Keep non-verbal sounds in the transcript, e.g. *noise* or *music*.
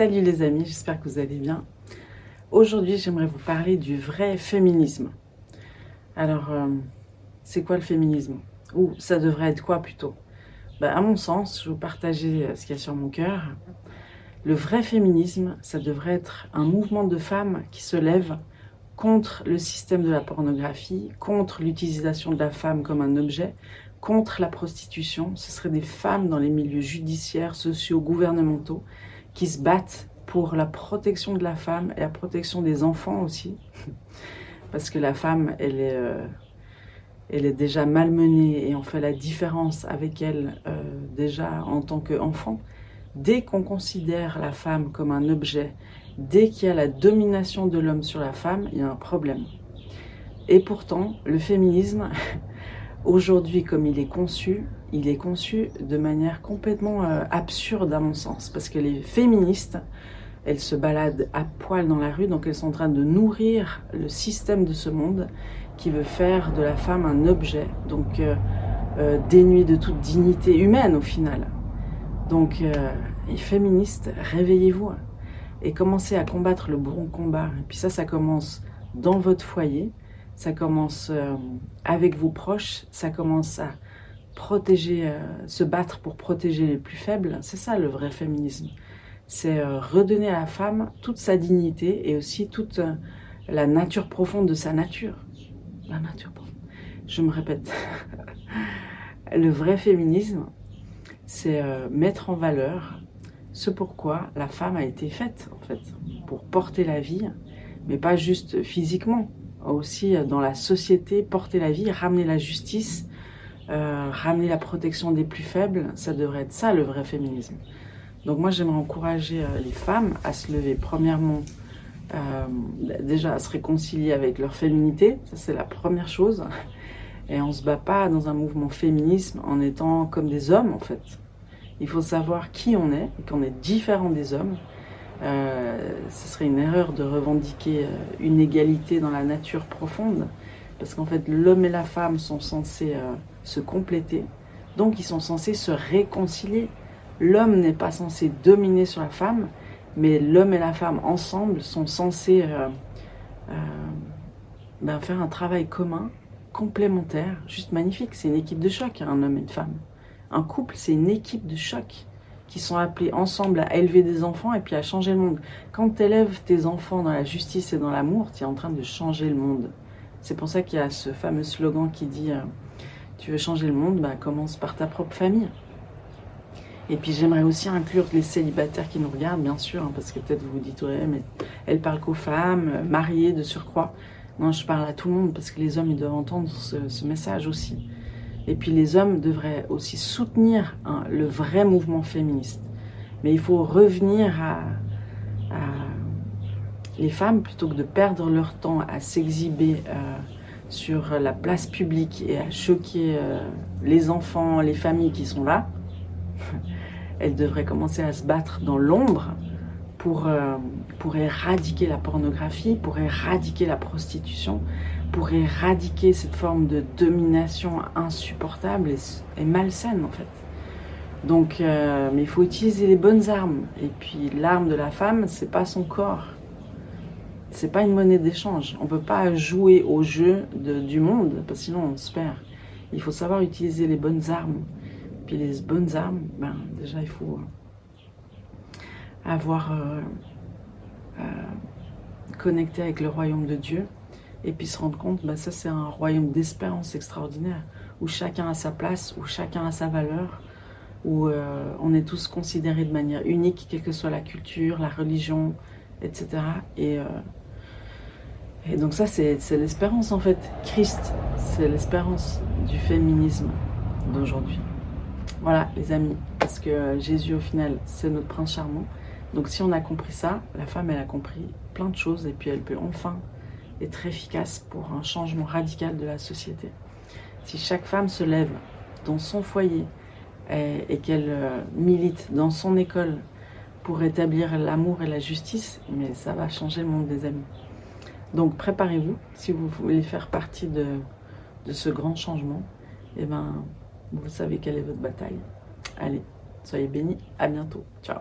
Salut les amis, j'espère que vous allez bien. Aujourd'hui, j'aimerais vous parler du vrai féminisme. Alors, euh, c'est quoi le féminisme? Ou ça devrait être quoi plutôt? Ben, À mon sens, je vais vous partager euh, ce qu'il y a sur mon cœur. Le vrai féminisme, ça devrait être un mouvement de femmes qui se lèvent contre le système de la pornographie, contre l'utilisation de la femme comme un objet, contre la prostitution. Ce seraient des femmes dans les milieux judiciaires, sociaux, gouvernementaux qui se battent pour la protection de la femme et la protection des enfants aussi. *laughs* Parce que la femme, elle est, euh, elle est déjà malmenée et on fait la différence avec elle euh, déjà en tant qu'enfant. Dès qu'on considère la femme comme un objet, dès qu'il y a la domination de l'homme sur la femme, il y a un problème. Et pourtant, le féminisme, *laughs* aujourd'hui comme il est conçu, il est conçu de manière complètement euh, absurde à mon sens, parce que les féministes, elles se baladent à poil dans la rue, donc elles sont en train de nourrir le système de ce monde qui veut faire de la femme un objet, donc euh, euh, dénué de toute dignité humaine au final. Donc, les féministes, réveillez-vous et commencez à combattre le bon combat. Et puis ça, ça commence dans votre foyer, ça commence avec vos proches, ça commence à protéger, euh, se battre pour protéger les plus faibles, c'est ça le vrai féminisme. C'est euh, redonner à la femme toute sa dignité et aussi toute euh, la nature profonde de sa nature. La nature profonde. Je me répète. *laughs* le vrai féminisme, c'est mettre en valeur ce pourquoi la femme a été faite, en fait, pour porter la vie, mais pas juste physiquement, aussi dans la société, porter la vie, ramener la justice, euh, ramener la protection des plus faibles, ça devrait être ça le vrai féminisme. Donc moi j'aimerais encourager euh, les femmes à se lever premièrement euh, déjà à se réconcilier avec leur féminité, ça c'est la première chose. Et on se bat pas dans un mouvement féminisme en étant comme des hommes en fait. Il faut savoir qui on est et qu'on est différent des hommes. ce serait une erreur de revendiquer une égalité dans la nature profonde, parce qu'en fait l'homme et la femme sont censés se compléter. Donc ils sont censés se réconcilier. L'homme n'est pas censé dominer sur la femme, mais l'homme et la femme ensemble sont censés euh, euh, ben, faire un travail commun, complémentaire, juste magnifique. C'est une équipe de choc, un homme et une femme. Un couple, c'est une équipe de choc qui sont appelés ensemble à élever des enfants et puis à changer le monde. Quand tu élèves tes enfants dans la justice et dans l'amour, tu es en train de changer le monde. C'est pour ça qu'il y a ce fameux slogan qui dit euh, tu veux changer le monde, bah, commence par ta propre famille. Et puis j'aimerais aussi inclure les célibataires qui nous regardent, bien sûr, hein, parce que peut-être vous vous dites, ouais, mais elle parle qu'aux femmes, euh, mariées de surcroît. Non, je parle à tout le monde, parce que les hommes, ils doivent entendre ce, message aussi. Et puis les hommes devraient aussi soutenir hein, le vrai mouvement féministe. Mais il faut revenir à, les femmes, plutôt que de perdre leur temps à s'exhiber. Euh, sur la place publique et à choquer euh, les enfants, les familles qui sont là, *laughs* elle devrait commencer à se battre dans l'ombre pour, euh, pour éradiquer la pornographie, pour éradiquer la prostitution, pour éradiquer cette forme de domination insupportable et, malsaine en fait. Donc, euh, mais il faut utiliser les bonnes armes. Et puis, l'arme de la femme, c'est pas son corps c'est pas une monnaie d'échange. On peut pas jouer au jeu du monde, parce que sinon on se perd. Il faut savoir utiliser les bonnes armes. Puis les bonnes armes, ben, déjà il faut avoir euh, euh, connecté avec le royaume de Dieu et puis se rendre compte, ben, ça c'est un royaume d'espérance extraordinaire, où chacun a sa place, où chacun a sa valeur, où euh, on est tous considérés de manière unique, quelle que soit la culture, la religion, etc. Et et donc ça, c'est l'espérance en fait. Christ, c'est l'espérance du féminisme d'aujourd'hui. Voilà les amis, parce que Jésus au final, c'est notre prince charmant. Donc si on a compris ça, la femme, elle a compris plein de choses et puis elle peut enfin être efficace pour un changement radical de la société. Si chaque femme se lève dans son foyer et, et qu'elle euh, milite dans son école pour établir l'amour et la justice, mais ça va changer le monde des amis. Donc préparez-vous, si vous voulez faire partie de, ce grand changement, et ben, vous savez quelle est votre bataille. Allez, soyez bénis, à bientôt, ciao.